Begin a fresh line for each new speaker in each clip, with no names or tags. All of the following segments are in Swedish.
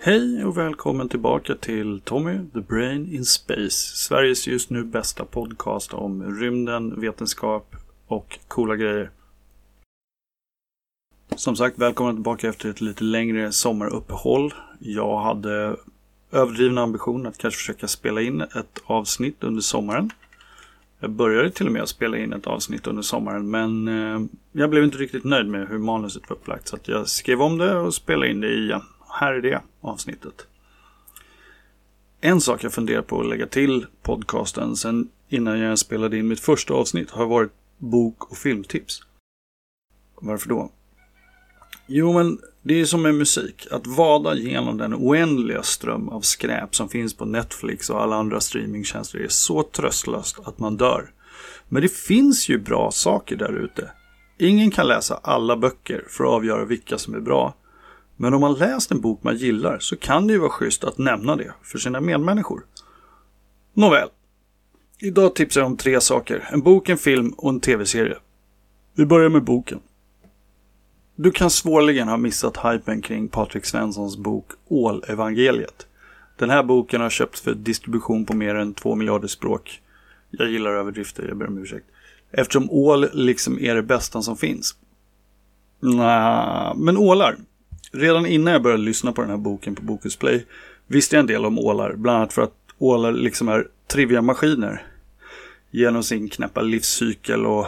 Hej och välkommen tillbaka till Tommy the Brain in Space. Sveriges just nu bästa podcast om rymden, vetenskap och coola grejer. Som sagt, välkommen tillbaka efter ett lite längre sommaruppehåll. Jag hade överdrivna ambitioner att kanske försöka spela in ett avsnitt under sommaren. Jag började till och med att spela in ett avsnitt under sommaren men eh, jag blev inte riktigt nöjd med hur manuset var upplagt så att jag skrev om det och spelade in det igen. Här är det avsnittet. En sak jag funderar på att lägga till podcasten sen innan jag spelade in mitt första avsnitt har varit bok och filmtips. Varför då? Jo, men det är som med musik. Att vada genom den oändliga ström av skräp som finns på Netflix och alla andra streamingtjänster är så tröstlöst att man dör. Men det finns ju bra saker där ute. Ingen kan läsa alla böcker för att avgöra vilka som är bra. Men om man läst en bok man gillar så kan det ju vara schysst att nämna det för sina medmänniskor. Nåväl. Idag tipsar jag om tre saker. En bok, en film och en tv-serie. Vi börjar med boken. Du kan svårligen ha missat hypen kring Patrik Svenssons bok Ålevangeliet. Den här boken har köpts för distribution på mer än två miljarder språk. Jag gillar överdrifter, jag ber om ursäkt. Eftersom ål liksom är det bästa som finns. Nja, men ålar. Redan innan jag började lyssna på den här boken på Bokus Play visste jag en del om ålar. Bland annat för att ålar liksom är triviga maskiner Genom sin knäppa livscykel och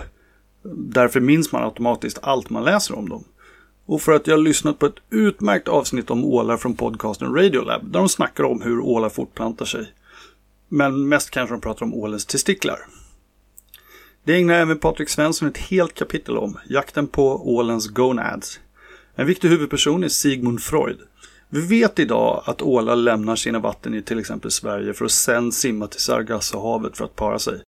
därför minns man automatiskt allt man läser om dem. Och för att jag har lyssnat på ett utmärkt avsnitt om ålar från podcasten Radiolab där de snackar om hur ålar fortplantar sig. Men mest kanske de pratar om ålens testiklar. Det ägnar även Patrik Svensson ett helt kapitel om, jakten på ålens gonads. En viktig huvudperson är Sigmund Freud. Vi vet idag att ålar lämnar sina vatten i till exempel Sverige för att sen simma till Sargassohavet för att para sig.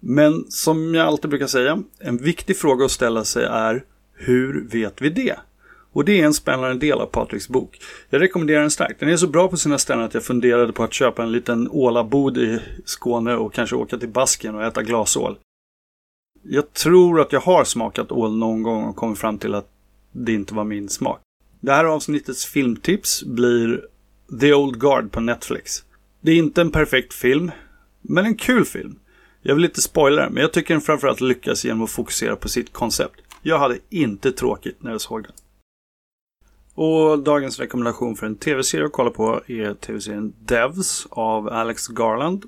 Men som jag alltid brukar säga, en viktig fråga att ställa sig är hur vet vi det? Och det är en spännande del av Patriks bok. Jag rekommenderar den starkt. Den är så bra på sina ställen att jag funderade på att köpa en liten ålabod i Skåne och kanske åka till Basken och äta glasål. Jag tror att jag har smakat ål någon gång och kommit fram till att det inte var min smak. Det här avsnittets filmtips blir The Old Guard på Netflix. Det är inte en perfekt film, men en kul film. Jag vill inte spoila den, men jag tycker den framförallt lyckas genom att fokusera på sitt koncept. Jag hade inte tråkigt när jag såg den. Och dagens rekommendation för en tv-serie att kolla på är tv-serien Devs av Alex Garland.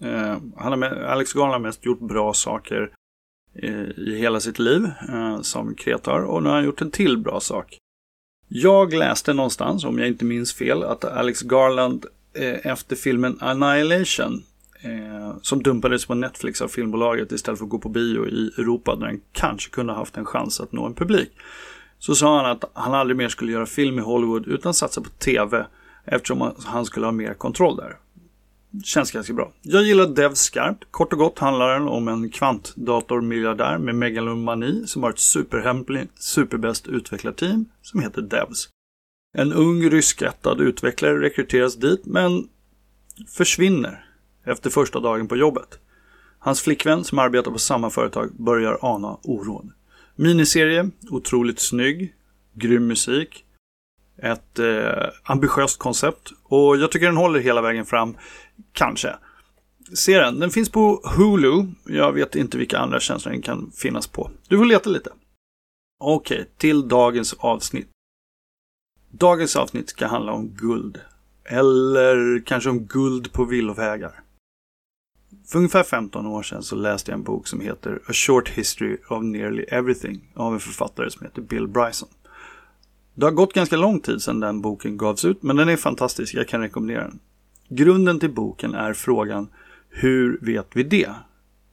Eh, han har med, Alex Garland har mest gjort bra saker i hela sitt liv eh, som kreatör och nu har han gjort en till bra sak. Jag läste någonstans, om jag inte minns fel, att Alex Garland eh, efter filmen Annihilation eh, som dumpades på Netflix av filmbolaget istället för att gå på bio i Europa där den kanske kunde haft en chans att nå en publik. Så sa han att han aldrig mer skulle göra film i Hollywood utan satsa på TV eftersom han skulle ha mer kontroll där. Känns ganska bra. Jag gillar Dev skarpt. Kort och gott handlar den om en kvantdatormiljardär med megalomani som har ett superhemligt, superbäst utvecklarteam som heter Devs. En ung ryskättad utvecklare rekryteras dit men försvinner efter första dagen på jobbet. Hans flickvän som arbetar på samma företag börjar ana oron. Miniserie, otroligt snygg, grym musik, ett eh, ambitiöst koncept och jag tycker den håller hela vägen fram. Kanske. Se den. Den finns på Hulu. Jag vet inte vilka andra tjänster den kan finnas på. Du får leta lite. Okej, okay, till dagens avsnitt. Dagens avsnitt ska handla om guld. Eller kanske om guld på villovägar. För ungefär 15 år sedan så läste jag en bok som heter A Short History of Nearly Everything av en författare som heter Bill Bryson. Det har gått ganska lång tid sedan den boken gavs ut men den är fantastisk, jag kan rekommendera den. Grunden till boken är frågan Hur vet vi det?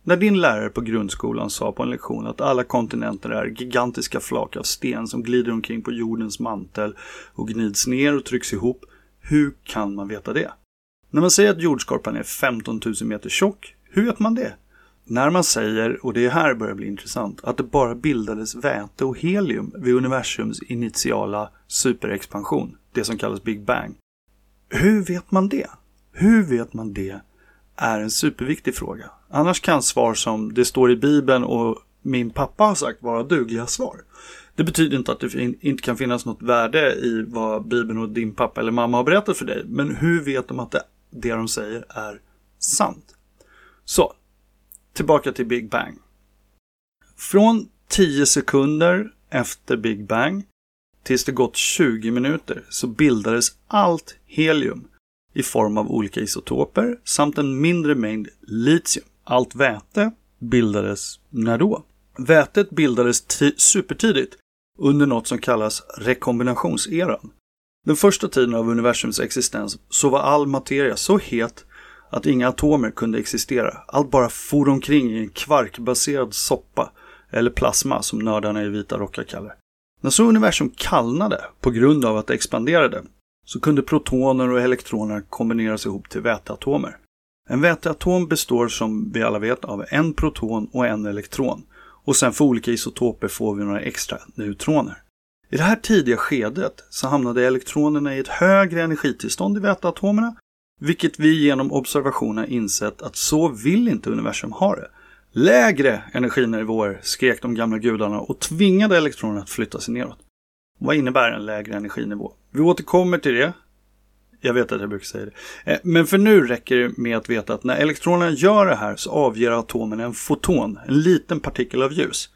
När din lärare på grundskolan sa på en lektion att alla kontinenter är gigantiska flak av sten som glider omkring på jordens mantel och gnids ner och trycks ihop, hur kan man veta det? När man säger att jordskorpan är 15 000 meter tjock, hur vet man det? När man säger, och det är här börjar bli intressant, att det bara bildades väte och helium vid universums initiala superexpansion, det som kallas Big Bang. Hur vet man det? Hur vet man det? är en superviktig fråga. Annars kan svar som det står i Bibeln och min pappa har sagt vara dugliga svar. Det betyder inte att det inte kan finnas något värde i vad Bibeln och din pappa eller mamma har berättat för dig. Men hur vet de att det, det de säger är sant? Så, tillbaka till Big Bang. Från 10 sekunder efter Big Bang tills det gått 20 minuter så bildades allt helium i form av olika isotoper samt en mindre mängd litium. Allt väte bildades när då? Vätet bildades supertidigt under något som kallas rekombinationseran. Den första tiden av universums existens så var all materia så het att inga atomer kunde existera. Allt bara for omkring i en kvarkbaserad soppa, eller plasma som nördarna i vita rockar kallar När så universum kallnade på grund av att det expanderade så kunde protoner och elektroner kombineras ihop till väteatomer. En väteatom består som vi alla vet av en proton och en elektron. Och sen för olika isotoper får vi några extra neutroner. I det här tidiga skedet så hamnade elektronerna i ett högre energitillstånd i väteatomerna, vilket vi genom observationer insett att så vill inte universum ha det. Lägre energinivåer, skrek de gamla gudarna och tvingade elektronerna att flytta sig neråt. Vad innebär en lägre energinivå? Vi återkommer till det. Jag vet att jag brukar säga det. Eh, men för nu räcker det med att veta att när elektronerna gör det här så avger atomen en foton, en liten partikel av ljus.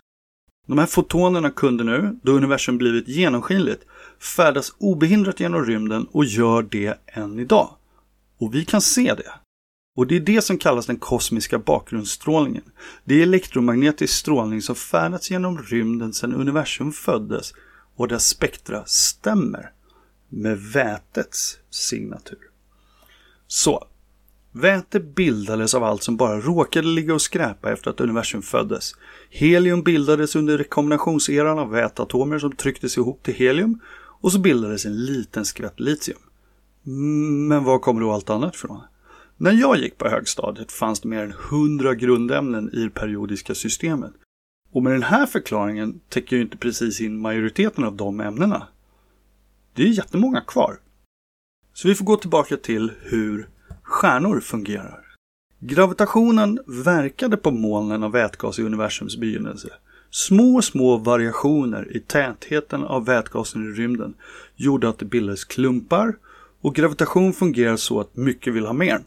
De här fotonerna kunde nu, då universum blivit genomskinligt, färdas obehindrat genom rymden och gör det än idag. Och vi kan se det. Och det är det som kallas den kosmiska bakgrundsstrålningen. Det är elektromagnetisk strålning som färdats genom rymden sedan universum föddes och dess spektra stämmer med vätets signatur. Så, väte bildades av allt som bara råkade ligga och skräpa efter att universum föddes. Helium bildades under rekombinationseran av väteatomer som trycktes ihop till helium och så bildades en liten skvätt litium. Men var kommer då allt annat ifrån? När jag gick på högstadiet fanns det mer än 100 grundämnen i det periodiska systemet. Och med den här förklaringen täcker ju inte precis in majoriteten av de ämnena. Det är jättemånga kvar. Så vi får gå tillbaka till hur stjärnor fungerar. Gravitationen verkade på molnen av vätgas i universums begynnelse. Små, små variationer i tätheten av vätgasen i rymden gjorde att det bildades klumpar och gravitation fungerar så att mycket vill ha mer.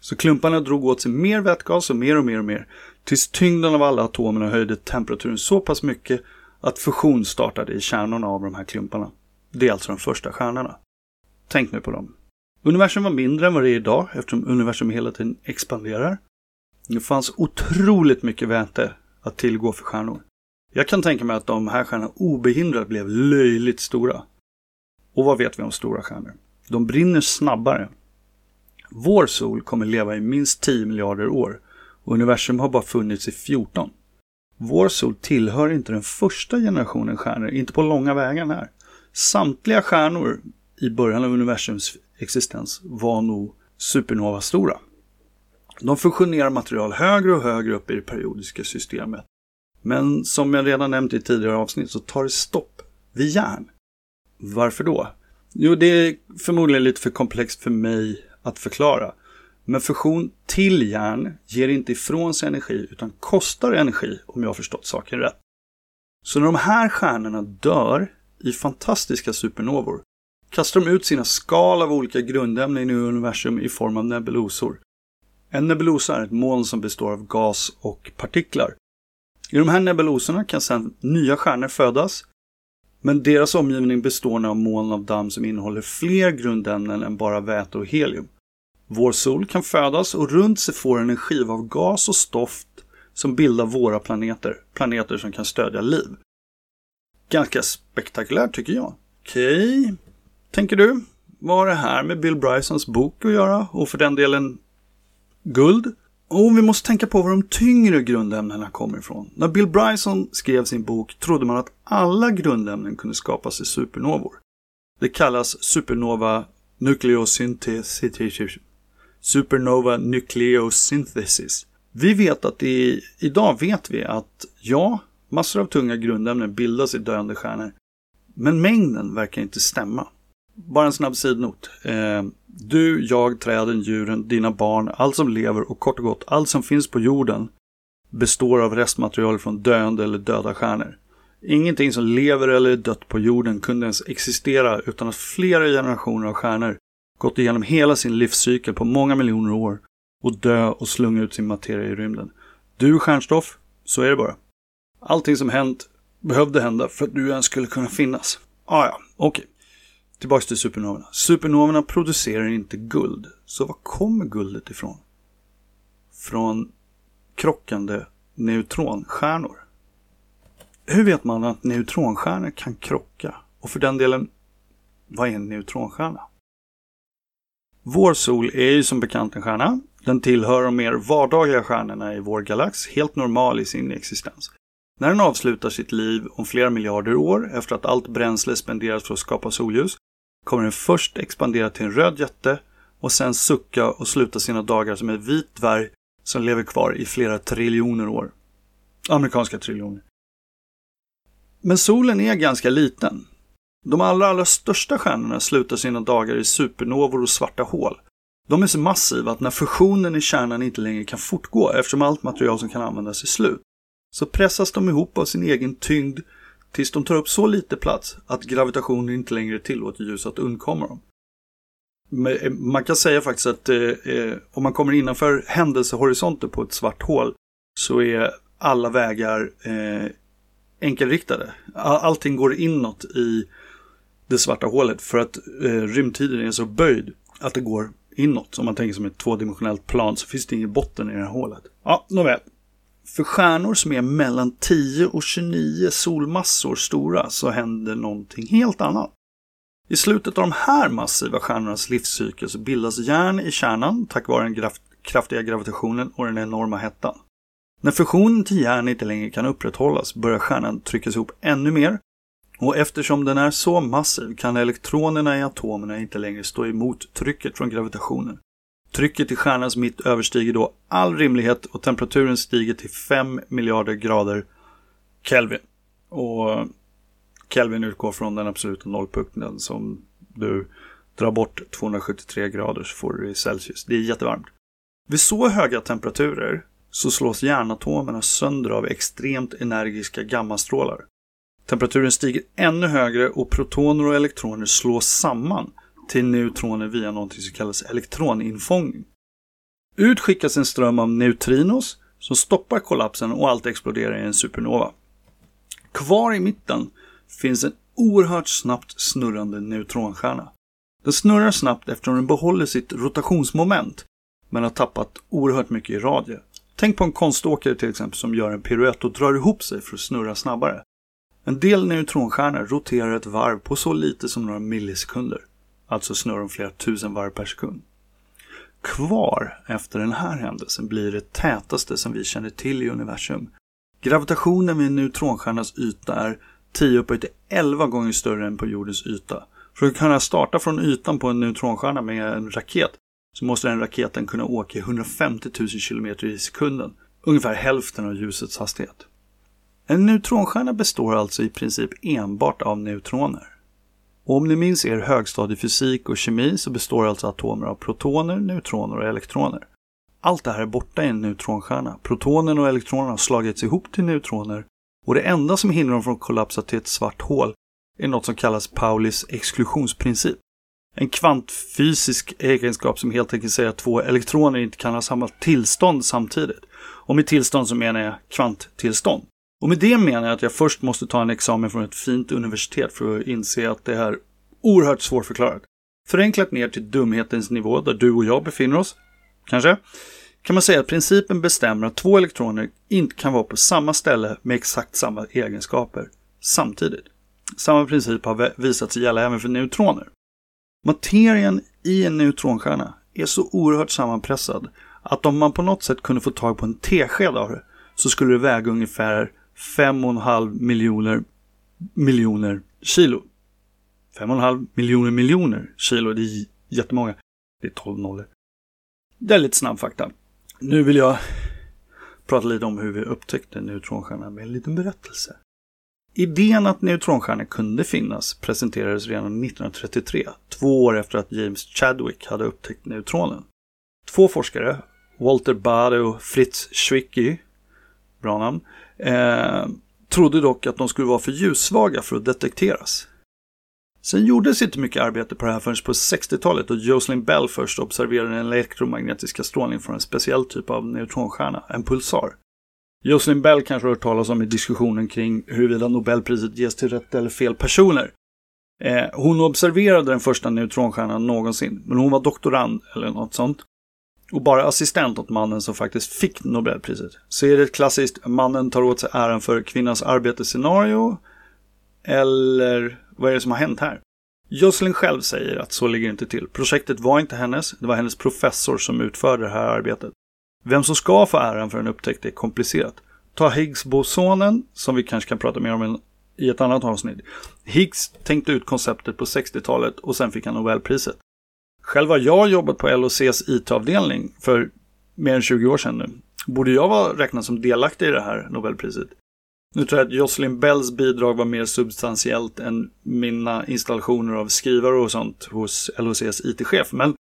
Så klumparna drog åt sig mer vätgas och mer och mer och mer tills tyngden av alla atomerna höjde temperaturen så pass mycket att fusion startade i kärnorna av de här klumparna. Det är alltså de första stjärnorna. Tänk nu på dem. Universum var mindre än vad det är idag eftersom universum hela tiden expanderar. Det fanns otroligt mycket väte att tillgå för stjärnor. Jag kan tänka mig att de här stjärnorna obehindrat blev löjligt stora. Och vad vet vi om stora stjärnor? De brinner snabbare. Vår sol kommer leva i minst 10 miljarder år och universum har bara funnits i 14. Vår sol tillhör inte den första generationen stjärnor, inte på långa vägar här. Samtliga stjärnor i början av universums existens var nog supernova-stora. De fusionerar material högre och högre upp i det periodiska systemet. Men som jag redan nämnt i tidigare avsnitt så tar det stopp vid järn. Varför då? Jo, det är förmodligen lite för komplext för mig att förklara. Men fusion till järn ger inte ifrån sig energi utan kostar energi om jag har förstått saken rätt. Så när de här stjärnorna dör i fantastiska supernovor kastar de ut sina skal av olika grundämnen i universum i form av nebulosor. En nebulosa är ett moln som består av gas och partiklar. I de här nebulosorna kan sedan nya stjärnor födas, men deras omgivning består av moln av damm som innehåller fler grundämnen än bara väte och helium. Vår sol kan födas och runt sig får den en skiva av gas och stoft som bildar våra planeter, planeter som kan stödja liv. Ganska spektakulärt tycker jag. Okej, okay. tänker du? Vad har det här med Bill Brysons bok att göra? Och för den delen guld? Och vi måste tänka på var de tyngre grundämnena kommer ifrån. När Bill Bryson skrev sin bok trodde man att alla grundämnen kunde skapas i supernovor. Det kallas supernova nucleosynthesis. Supernova nucleosynthesis. Vi vet att i, idag vet vi att ja, Massor av tunga grundämnen bildas i döende stjärnor. Men mängden verkar inte stämma. Bara en snabb sidnot. Eh, du, jag, träden, djuren, dina barn, allt som lever och kort och gott allt som finns på jorden består av restmaterial från döende eller döda stjärnor. Ingenting som lever eller är dött på jorden kunde ens existera utan att flera generationer av stjärnor gått igenom hela sin livscykel på många miljoner år och dö och slunga ut sin materia i rymden. Du är stjärnstoff, så är det bara. Allting som hänt behövde hända för att du ens skulle kunna finnas. Ah, ja, okej. Okay. Tillbaks till supernovorna. Supernovorna producerar inte guld. Så var kommer guldet ifrån? Från krockande neutronstjärnor. Hur vet man att neutronstjärnor kan krocka? Och för den delen, vad är en neutronstjärna? Vår sol är ju som bekant en stjärna. Den tillhör de mer vardagliga stjärnorna i vår galax, helt normal i sin existens. När den avslutar sitt liv om flera miljarder år efter att allt bränsle spenderats för att skapa solljus kommer den först expandera till en röd jätte och sen sucka och sluta sina dagar som en vit dvärg som lever kvar i flera triljoner år. Amerikanska triljoner. Men solen är ganska liten. De allra, allra största stjärnorna slutar sina dagar i supernovor och svarta hål. De är så massiva att när fusionen i kärnan inte längre kan fortgå eftersom allt material som kan användas är slut, så pressas de ihop av sin egen tyngd tills de tar upp så lite plats att gravitationen inte längre tillåter ljus att undkomma dem. Eh, man kan säga faktiskt att eh, eh, om man kommer innanför händelsehorisonten på ett svart hål så är alla vägar eh, enkelriktade. Allting går inåt i det svarta hålet för att eh, rymdtiden är så böjd att det går inåt. Om man tänker som ett tvådimensionellt plan så finns det ingen botten i det här hålet. Ja, nåväl. För stjärnor som är mellan 10 och 29 solmassor stora så händer någonting helt annat. I slutet av de här massiva stjärnornas livscykel så bildas järn i kärnan tack vare den kraftiga gravitationen och den enorma hettan. När fusionen till järn inte längre kan upprätthållas börjar stjärnan tryckas ihop ännu mer och eftersom den är så massiv kan elektronerna i atomerna inte längre stå emot trycket från gravitationen. Trycket i stjärnans mitt överstiger då all rimlighet och temperaturen stiger till 5 miljarder grader Kelvin. Och Kelvin utgår från den absoluta nollpunkten som du drar bort 273 grader så får du i Celsius. Det är jättevarmt. Vid så höga temperaturer så slås järnatomerna sönder av extremt energiska gammastrålar. Temperaturen stiger ännu högre och protoner och elektroner slås samman till neutroner via något som kallas elektroninfångning. Ut skickas en ström av neutrinos som stoppar kollapsen och allt exploderar i en supernova. Kvar i mitten finns en oerhört snabbt snurrande neutronstjärna. Den snurrar snabbt eftersom den behåller sitt rotationsmoment men har tappat oerhört mycket i radie. Tänk på en konståkare till exempel som gör en piruett och drar ihop sig för att snurra snabbare. En del neutronstjärnor roterar ett varv på så lite som några millisekunder. Alltså snurrar de flera tusen varv per sekund. Kvar efter den här händelsen blir det tätaste som vi känner till i universum. Gravitationen vid en neutronstjärnas yta är 10 upphöjt till 11 gånger större än på jordens yta. För att kunna starta från ytan på en neutronstjärna med en raket så måste den raketen kunna åka i 150 000 km i sekunden. Ungefär hälften av ljusets hastighet. En neutronstjärna består alltså i princip enbart av neutroner. Och om ni minns er högstadiefysik och kemi så består alltså atomer av protoner, neutroner och elektroner. Allt det här är borta i en neutronstjärna. Protonen och elektronerna har slagits ihop till neutroner och det enda som hindrar dem från att kollapsa till ett svart hål är något som kallas Paulis exklusionsprincip. En kvantfysisk egenskap som helt enkelt säger att två elektroner inte kan ha samma tillstånd samtidigt. Och med tillstånd så menar jag kvanttillstånd. Och med det menar jag att jag först måste ta en examen från ett fint universitet för att inse att det här är oerhört svårförklarat. Förenklat ner till dumhetens nivå där du och jag befinner oss, kanske, kan man säga att principen bestämmer att två elektroner inte kan vara på samma ställe med exakt samma egenskaper samtidigt. Samma princip har visat sig gälla även för neutroner. Materien i en neutronstjärna är så oerhört sammanpressad att om man på något sätt kunde få tag på en tesked av det så skulle det väga ungefär 5,5 miljoner miljoner kilo. 5,5 miljoner miljoner kilo, det är jättemånga. Det är 12 nollor. Det är lite snabb fakta. Nu vill jag prata lite om hur vi upptäckte neutronstjärnan med en liten berättelse. Idén att neutronstjärnor kunde finnas presenterades redan 1933, två år efter att James Chadwick hade upptäckt neutronen. Två forskare, Walter Bade och Fritz Zwicky, bra namn, eh, trodde dock att de skulle vara för ljussvaga för att detekteras. Sen gjordes inte mycket arbete på det här förrän på 60-talet då Jocelyn Bell först observerade den elektromagnetiska strålningen från en speciell typ av neutronstjärna, en pulsar. Jocelyn Bell kanske har hört talas om i diskussionen kring huruvida Nobelpriset ges till rätt eller fel personer. Eh, hon observerade den första neutronstjärnan någonsin, men hon var doktorand eller något sånt. Och bara assistent åt mannen som faktiskt fick Nobelpriset. Så är det ett klassiskt mannen tar åt sig äran för kvinnans arbete-scenario. Eller vad är det som har hänt här? Jocelyn själv säger att så ligger det inte till. Projektet var inte hennes, det var hennes professor som utförde det här arbetet. Vem som ska få äran för en upptäckt är komplicerat. Ta Higgs-bosonen, som vi kanske kan prata mer om i ett annat avsnitt. Higgs tänkte ut konceptet på 60-talet och sen fick han Nobelpriset. Själv har jag jobbat på LOCs IT-avdelning för mer än 20 år sedan nu. Borde jag vara räknad som delaktig i det här Nobelpriset? Nu tror jag att Jocelyn Bells bidrag var mer substantiellt än mina installationer av skrivare och sånt hos LOCs IT-chef. Men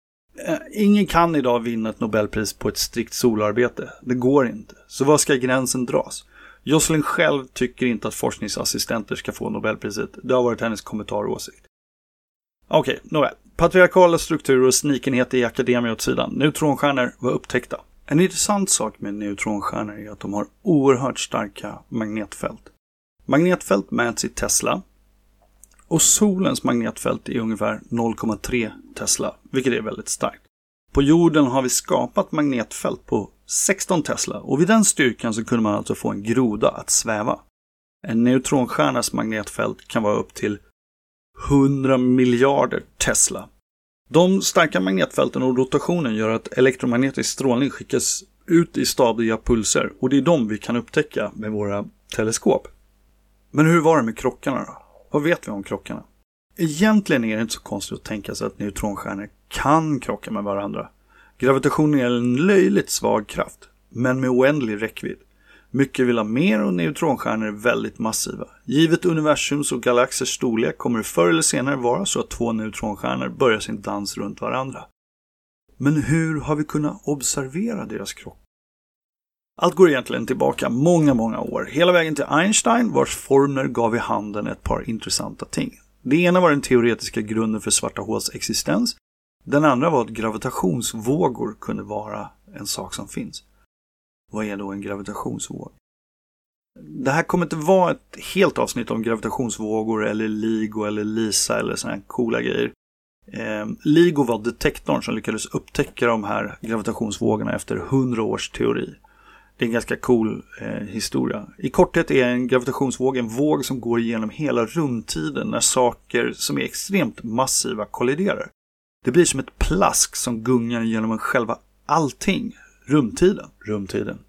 eh, ingen kan idag vinna ett Nobelpris på ett strikt solarbete. Det går inte. Så var ska gränsen dras? Jocelyn själv tycker inte att forskningsassistenter ska få Nobelpriset. Det har varit hennes kommentar och åsikt. Okej, okay, nåväl. Patriarkala strukturer och snikenhet i akademia åt sidan. Neutronstjärnor var upptäckta. En intressant sak med neutronstjärnor är att de har oerhört starka magnetfält. Magnetfält mäts i Tesla och solens magnetfält är ungefär 0,3 Tesla, vilket är väldigt starkt. På jorden har vi skapat magnetfält på 16 Tesla och vid den styrkan så kunde man alltså få en groda att sväva. En neutronstjärnas magnetfält kan vara upp till 100 miljarder Tesla. De starka magnetfälten och rotationen gör att elektromagnetisk strålning skickas ut i stadiga pulser och det är de vi kan upptäcka med våra teleskop. Men hur var det med krockarna då? Vad vet vi om krockarna? Egentligen är det inte så konstigt att tänka sig att neutronstjärnor kan krocka med varandra. Gravitationen är en löjligt svag kraft, men med oändlig räckvidd. Mycket vill ha mer och neutronstjärnor är väldigt massiva. Givet universums och galaxers storlek kommer det förr eller senare vara så att två neutronstjärnor börjar sin dans runt varandra. Men hur har vi kunnat observera deras krock? Allt går egentligen tillbaka många, många år. Hela vägen till Einstein vars formler gav i handen ett par intressanta ting. Det ena var den teoretiska grunden för svarta håls existens. Den andra var att gravitationsvågor kunde vara en sak som finns. Vad är då en gravitationsvåg? Det här kommer inte vara ett helt avsnitt om gravitationsvågor eller LIGO eller LISA eller sådana här coola grejer. Eh, LIGO var detektorn som lyckades upptäcka de här gravitationsvågorna efter 100 års teori. Det är en ganska cool eh, historia. I korthet är en gravitationsvåg en våg som går genom hela rumtiden när saker som är extremt massiva kolliderar. Det blir som ett plask som gungar genom själva allting. Rumtiden. Rumtiden.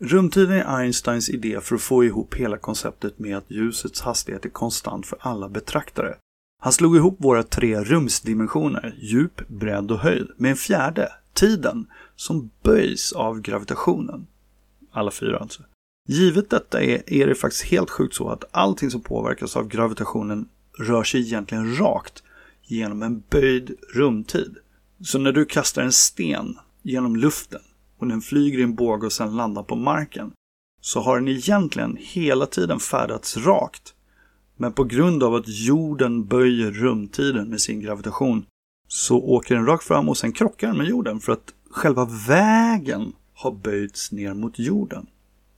Rumtiden är Einsteins idé för att få ihop hela konceptet med att ljusets hastighet är konstant för alla betraktare. Han slog ihop våra tre rumsdimensioner, djup, bredd och höjd, med en fjärde, tiden, som böjs av gravitationen. Alla fyra alltså. Givet detta är, är det faktiskt helt sjukt så att allting som påverkas av gravitationen rör sig egentligen rakt genom en böjd rumtid. Så när du kastar en sten genom luften och den flyger i en båge och sen landar på marken så har den egentligen hela tiden färdats rakt. Men på grund av att jorden böjer rumtiden med sin gravitation så åker den rakt fram och sen krockar den med jorden för att själva vägen har böjts ner mot jorden.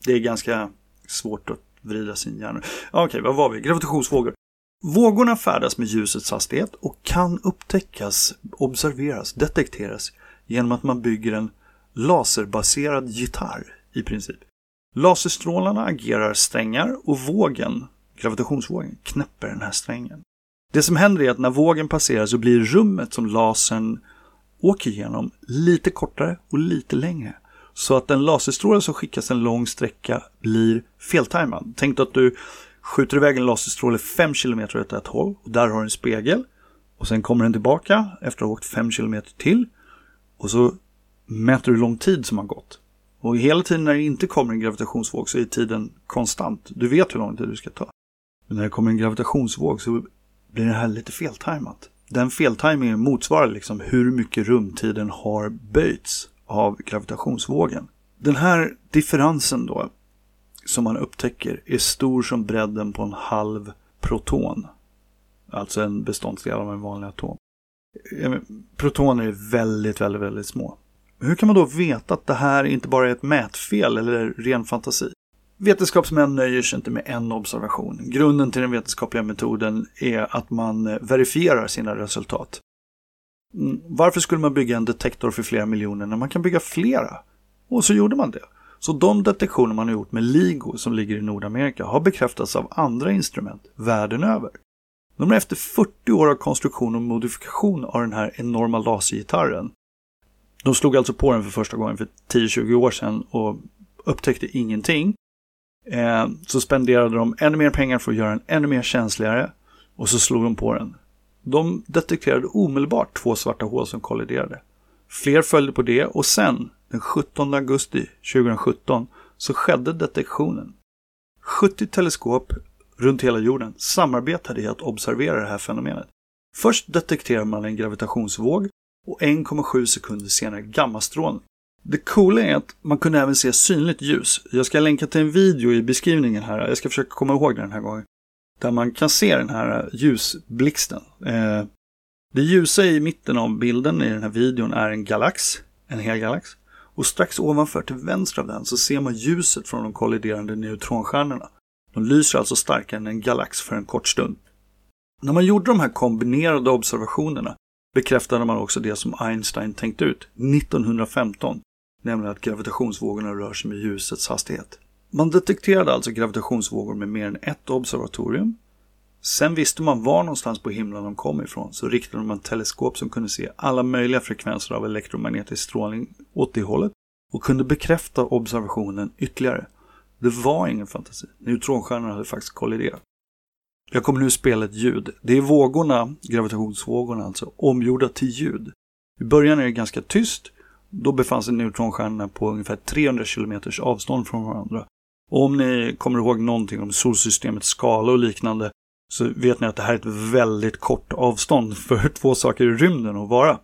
Det är ganska svårt att vrida sin hjärna. Okej, okay, vad var vi? Gravitationsvågor. Vågorna färdas med ljusets hastighet och kan upptäckas, observeras, detekteras genom att man bygger en laserbaserad gitarr i princip. Laserstrålarna agerar strängar och vågen, gravitationsvågen, knäpper den här strängen. Det som händer är att när vågen passerar så blir rummet som lasern åker igenom lite kortare och lite längre. Så att en laserstråle som skickas en lång sträcka blir feltajmad. Tänk att du skjuter iväg en laserstråle 5 km åt ett håll och där har du en spegel. Och sen kommer den tillbaka efter att ha åkt 5 km till. Och så mäter du hur lång tid som har gått. Och hela tiden när det inte kommer en gravitationsvåg så är tiden konstant. Du vet hur lång tid du ska ta. Men när det kommer en gravitationsvåg så blir det här lite feltajmat. Den feltajmingen motsvarar liksom hur mycket rumtiden har böjts av gravitationsvågen. Den här differensen då som man upptäcker är stor som bredden på en halv proton. Alltså en beståndsdel av en vanlig atom. Protoner är väldigt, väldigt, väldigt små. Hur kan man då veta att det här inte bara är ett mätfel eller ren fantasi? Vetenskapsmän nöjer sig inte med en observation. Grunden till den vetenskapliga metoden är att man eh, verifierar sina resultat. Mm, varför skulle man bygga en detektor för flera miljoner när man kan bygga flera? Och så gjorde man det. Så de detektioner man har gjort med LIGO som ligger i Nordamerika har bekräftats av andra instrument världen över. De är efter 40 år av konstruktion och modifikation av den här enorma lasergitarren. De slog alltså på den för första gången för 10-20 år sedan och upptäckte ingenting. Eh, så spenderade de ännu mer pengar för att göra den ännu mer känsligare och så slog de på den. De detekterade omedelbart två svarta hål som kolliderade. Fler följde på det och sen, den 17 augusti 2017, så skedde detektionen. 70 teleskop runt hela jorden samarbetade i att observera det här fenomenet. Först detekterar man en gravitationsvåg och 1,7 sekunder senare gammastrålning. Det coola är att man kunde även se synligt ljus. Jag ska länka till en video i beskrivningen här. Jag ska försöka komma ihåg den här gången. Där man kan se den här eh, ljusblixten. Eh, det ljusa i mitten av bilden i den här videon är en galax. En hel galax. Och strax ovanför till vänster av den så ser man ljuset från de kolliderande neutronstjärnorna. De lyser alltså starkare än en galax för en kort stund. När man gjorde de här kombinerade observationerna bekräftade man också det som Einstein tänkt ut 1915, nämligen att gravitationsvågorna rör sig med ljusets hastighet. Man detekterade alltså gravitationsvågor med mer än ett observatorium. Sen visste man var någonstans på himlen de kom ifrån, så riktade man teleskop som kunde se alla möjliga frekvenser av elektromagnetisk strålning åt det hållet och kunde bekräfta observationen ytterligare. Det var ingen fantasi. Neutronstjärnorna hade faktiskt kolliderat. Jag kommer nu spela ett ljud. Det är vågorna, gravitationsvågorna alltså, omgjorda till ljud. I början är det ganska tyst. Då befann sig neutronstjärnorna på ungefär 300 km avstånd från varandra. Och om ni kommer ihåg någonting om solsystemets skala och liknande så vet ni att det här är ett väldigt kort avstånd för två saker i rymden att vara.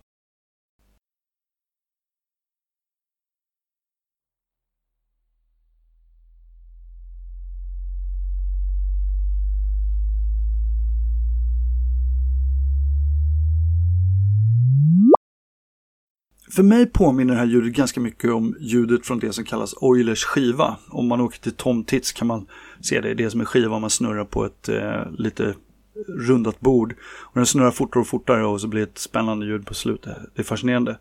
För mig påminner det här ljudet ganska mycket om ljudet från det som kallas Oilers skiva. Om man åker till Tom Tits kan man se det. Det är som en skiva man snurrar på ett eh, lite rundat bord. Och den snurrar fortare och fortare och så blir det ett spännande ljud på slutet. Det är fascinerande.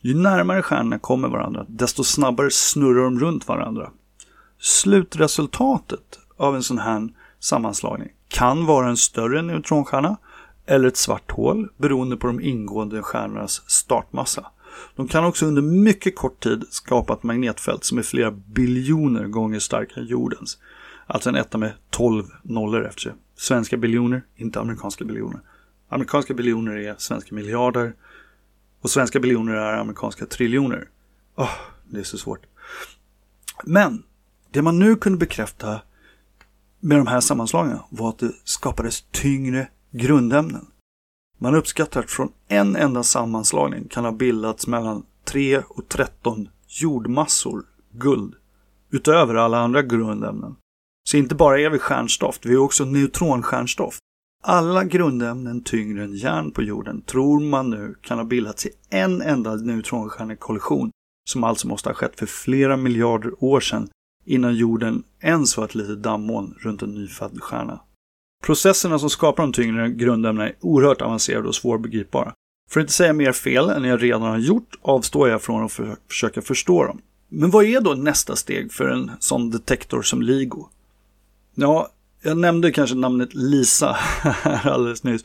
Ju närmare stjärnorna kommer varandra, desto snabbare snurrar de runt varandra. Slutresultatet av en sån här sammanslagning kan vara en större neutronstjärna eller ett svart hål beroende på de ingående stjärnornas startmassa. De kan också under mycket kort tid skapa ett magnetfält som är flera biljoner gånger starkare än jordens. Alltså en etta med 12 nollor efter sig. Svenska biljoner, inte amerikanska biljoner. Amerikanska biljoner är svenska miljarder och svenska biljoner är amerikanska triljoner. Oh, det är så svårt. Men det man nu kunde bekräfta med de här sammanslagningarna var att det skapades tyngre grundämnen. Man uppskattar att från en enda sammanslagning kan ha bildats mellan 3 och 13 jordmassor guld. Utöver alla andra grundämnen. Så inte bara är vi stjärnstoft, vi är också neutronstjärnstoft. Alla grundämnen tyngre än järn på jorden tror man nu kan ha bildats i en enda neutronstjärnekollision som alltså måste ha skett för flera miljarder år sedan innan jorden ens var ett litet dammoln runt en nyfödd stjärna. Processerna som skapar de tyngre grundämnena är oerhört avancerade och svårbegripbara. För att inte säga mer fel än jag redan har gjort avstår jag från att för försöka förstå dem. Men vad är då nästa steg för en sån detektor som LIGO? Ja, jag nämnde kanske namnet LISA här alldeles nyss.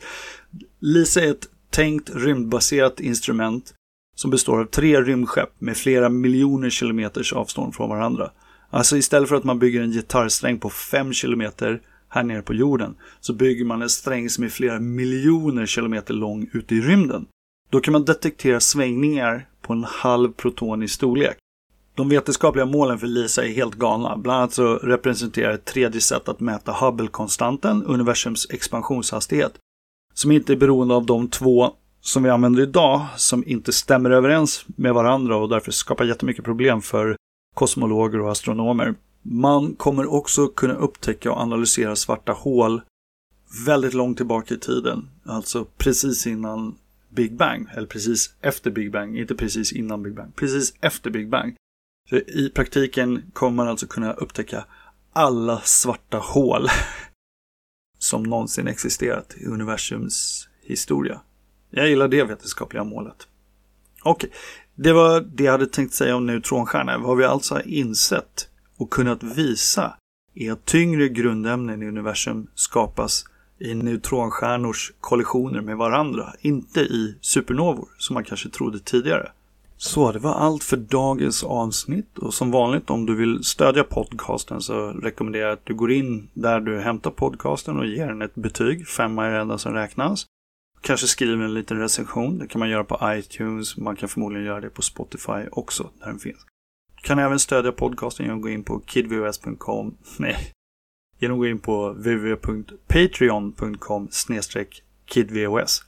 LISA är ett tänkt rymdbaserat instrument som består av tre rymdskepp med flera miljoner kilometers avstånd från varandra. Alltså istället för att man bygger en gitarrsträng på 5 kilometer här nere på jorden så bygger man en sträng som är flera miljoner kilometer lång ute i rymden. Då kan man detektera svängningar på en halv proton i storlek. De vetenskapliga målen för LISA är helt galna. Bland annat så representerar ett tredje sätt att mäta Hubble-konstanten, universums expansionshastighet, som inte är beroende av de två som vi använder idag, som inte stämmer överens med varandra och därför skapar jättemycket problem för kosmologer och astronomer. Man kommer också kunna upptäcka och analysera svarta hål väldigt långt tillbaka i tiden. Alltså precis innan Big Bang. Eller precis efter Big Bang. Inte precis innan Big Bang. Precis efter Big Bang. Så I praktiken kommer man alltså kunna upptäcka alla svarta hål som någonsin existerat i universums historia. Jag gillar det vetenskapliga målet. Okej, det var det jag hade tänkt säga om neutronstjärnor. Vad vi alltså har insett och kunnat visa är att tyngre grundämnen i universum skapas i neutronstjärnors kollisioner med varandra, inte i supernovor som man kanske trodde tidigare. Så det var allt för dagens avsnitt och som vanligt om du vill stödja podcasten så rekommenderar jag att du går in där du hämtar podcasten och ger den ett betyg. Femma är det enda som räknas. Kanske skriver en liten recension. Det kan man göra på iTunes. Man kan förmodligen göra det på Spotify också, där den finns. Kan även stödja podcasten genom att gå in på kidvos.com. Nej, genom att gå in på www.patreon.com kidvos.